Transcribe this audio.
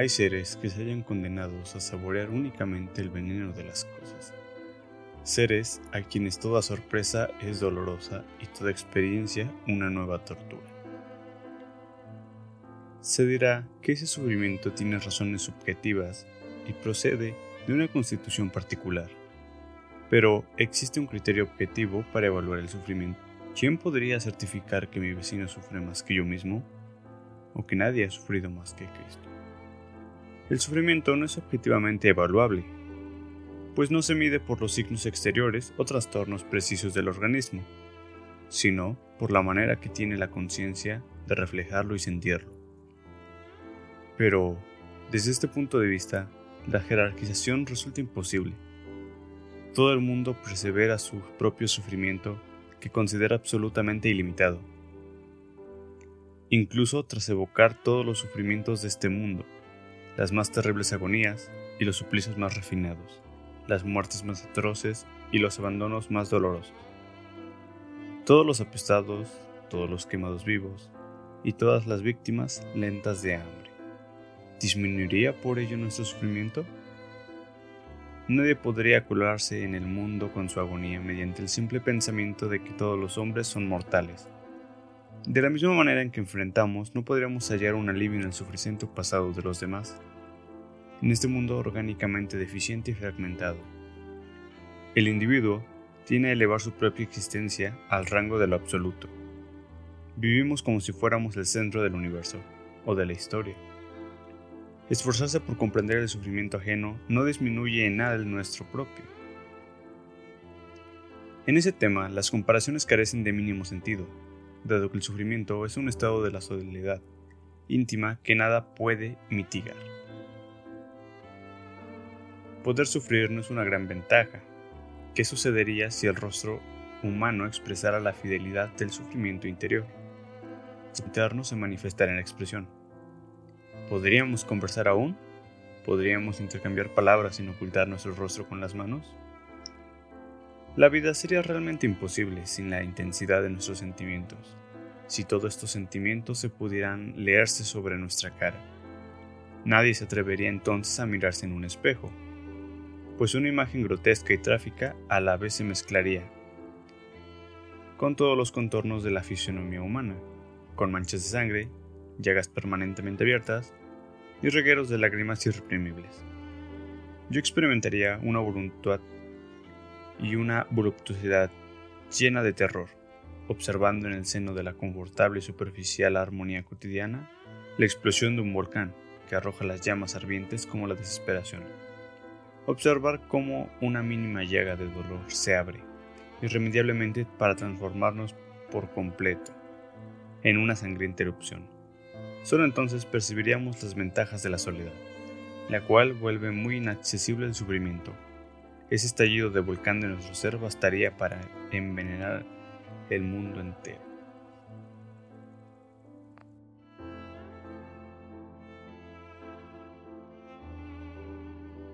Hay seres que se hayan condenados a saborear únicamente el veneno de las cosas. Seres a quienes toda sorpresa es dolorosa y toda experiencia una nueva tortura. Se dirá que ese sufrimiento tiene razones subjetivas y procede de una constitución particular. Pero existe un criterio objetivo para evaluar el sufrimiento. ¿Quién podría certificar que mi vecino sufre más que yo mismo? ¿O que nadie ha sufrido más que Cristo? El sufrimiento no es objetivamente evaluable, pues no se mide por los signos exteriores o trastornos precisos del organismo, sino por la manera que tiene la conciencia de reflejarlo y sentirlo. Pero, desde este punto de vista, la jerarquización resulta imposible. Todo el mundo persevera su propio sufrimiento que considera absolutamente ilimitado, incluso tras evocar todos los sufrimientos de este mundo las más terribles agonías y los suplicios más refinados, las muertes más atroces y los abandonos más dolorosos. Todos los apestados, todos los quemados vivos y todas las víctimas lentas de hambre. ¿Disminuiría por ello nuestro sufrimiento? Nadie podría colarse en el mundo con su agonía mediante el simple pensamiento de que todos los hombres son mortales. De la misma manera en que enfrentamos, no podríamos hallar un alivio en el sufrimiento pasado de los demás en este mundo orgánicamente deficiente y fragmentado. El individuo tiene a elevar su propia existencia al rango de lo absoluto. Vivimos como si fuéramos el centro del universo o de la historia. Esforzarse por comprender el sufrimiento ajeno no disminuye en nada el nuestro propio. En ese tema, las comparaciones carecen de mínimo sentido, dado que el sufrimiento es un estado de la soledad íntima que nada puede mitigar. Poder sufrir no es una gran ventaja. ¿Qué sucedería si el rostro humano expresara la fidelidad del sufrimiento interior? Interno se manifestara en la expresión. ¿Podríamos conversar aún? ¿Podríamos intercambiar palabras sin ocultar nuestro rostro con las manos? La vida sería realmente imposible sin la intensidad de nuestros sentimientos, si todos estos sentimientos se pudieran leerse sobre nuestra cara. Nadie se atrevería entonces a mirarse en un espejo, pues una imagen grotesca y trágica a la vez se mezclaría con todos los contornos de la fisionomía humana, con manchas de sangre, llagas permanentemente abiertas y regueros de lágrimas irreprimibles. Yo experimentaría una voluntad y una voluptuosidad llena de terror, observando en el seno de la confortable y superficial armonía cotidiana la explosión de un volcán que arroja las llamas ardientes como la desesperación observar cómo una mínima llaga de dolor se abre irremediablemente para transformarnos por completo en una sangrienta erupción. Solo entonces percibiríamos las ventajas de la soledad, la cual vuelve muy inaccesible el sufrimiento. Ese estallido de volcán de nuestro ser bastaría para envenenar el mundo entero.